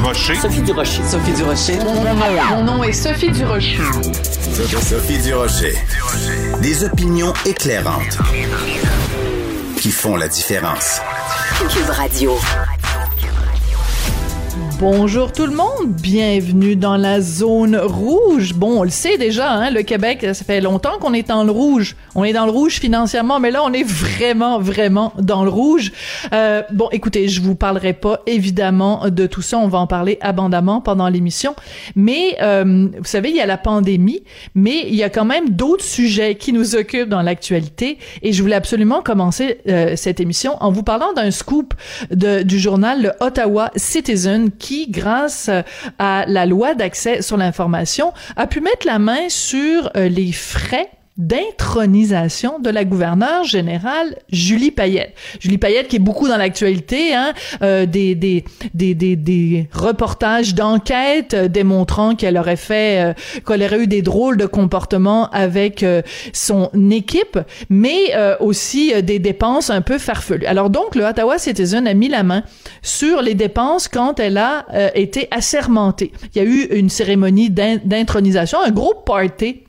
Durocher. Sophie Durocher. Sophie Durocher. Mon nom est Sophie Durocher. Sophie Durocher. Des opinions éclairantes qui font la différence. Cube Radio. Bonjour tout le monde, bienvenue dans la zone rouge. Bon, on le sait déjà, hein, le Québec, ça fait longtemps qu'on est dans le rouge. On est dans le rouge financièrement, mais là, on est vraiment, vraiment dans le rouge. Euh, bon, écoutez, je vous parlerai pas évidemment de tout ça. On va en parler abondamment pendant l'émission. Mais euh, vous savez, il y a la pandémie, mais il y a quand même d'autres sujets qui nous occupent dans l'actualité. Et je voulais absolument commencer euh, cette émission en vous parlant d'un scoop de, du journal le Ottawa Citizen qui qui, grâce à la loi d'accès sur l'information, a pu mettre la main sur euh, les frais d'intronisation de la gouverneure générale Julie Payette. Julie Payette qui est beaucoup dans l'actualité, hein, euh, des, des, des, des, des reportages d'enquête euh, démontrant qu'elle aurait fait, euh, qu'elle aurait eu des drôles de comportements avec euh, son équipe, mais euh, aussi des dépenses un peu farfelues. Alors donc, le Ottawa Citizen a mis la main sur les dépenses quand elle a été assermentée. Il y a eu une cérémonie d'intronisation, un gros party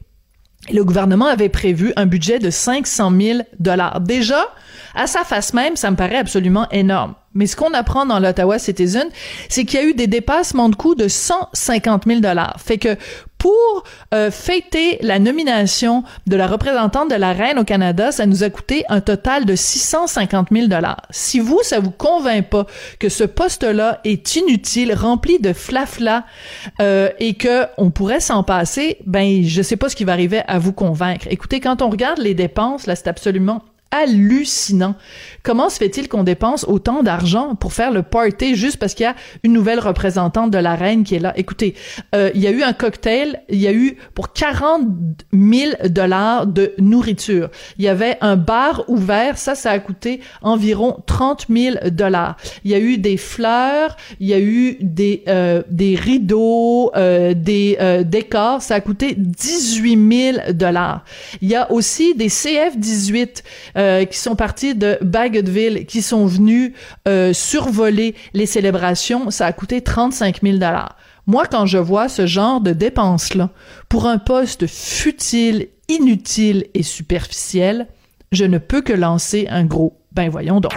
le gouvernement avait prévu un budget de 500 000 dollars. Déjà, à sa face même, ça me paraît absolument énorme. Mais ce qu'on apprend dans l'Ottawa Citizen, c'est qu'il y a eu des dépassements de coûts de 150 000 dollars. Fait que pour euh, fêter la nomination de la représentante de la reine au Canada, ça nous a coûté un total de 650 000 dollars. Si vous, ça vous convainc pas que ce poste-là est inutile, rempli de flafla euh, et que on pourrait s'en passer, ben je sais pas ce qui va arriver à vous convaincre. Écoutez, quand on regarde les dépenses, là, c'est absolument hallucinant. Comment se fait-il qu'on dépense autant d'argent pour faire le party juste parce qu'il y a une nouvelle représentante de la reine qui est là? Écoutez, euh, il y a eu un cocktail, il y a eu pour 40 000 dollars de nourriture. Il y avait un bar ouvert, ça, ça a coûté environ 30 000 dollars. Il y a eu des fleurs, il y a eu des, euh, des rideaux, euh, des euh, décors, ça a coûté 18 000 dollars. Il y a aussi des CF-18 euh, qui sont partis de Bagotville, qui sont venus euh, survoler les célébrations. Ça a coûté 35 000 dollars. Moi, quand je vois ce genre de dépenses-là pour un poste futile, inutile et superficiel, je ne peux que lancer un gros ben voyons donc.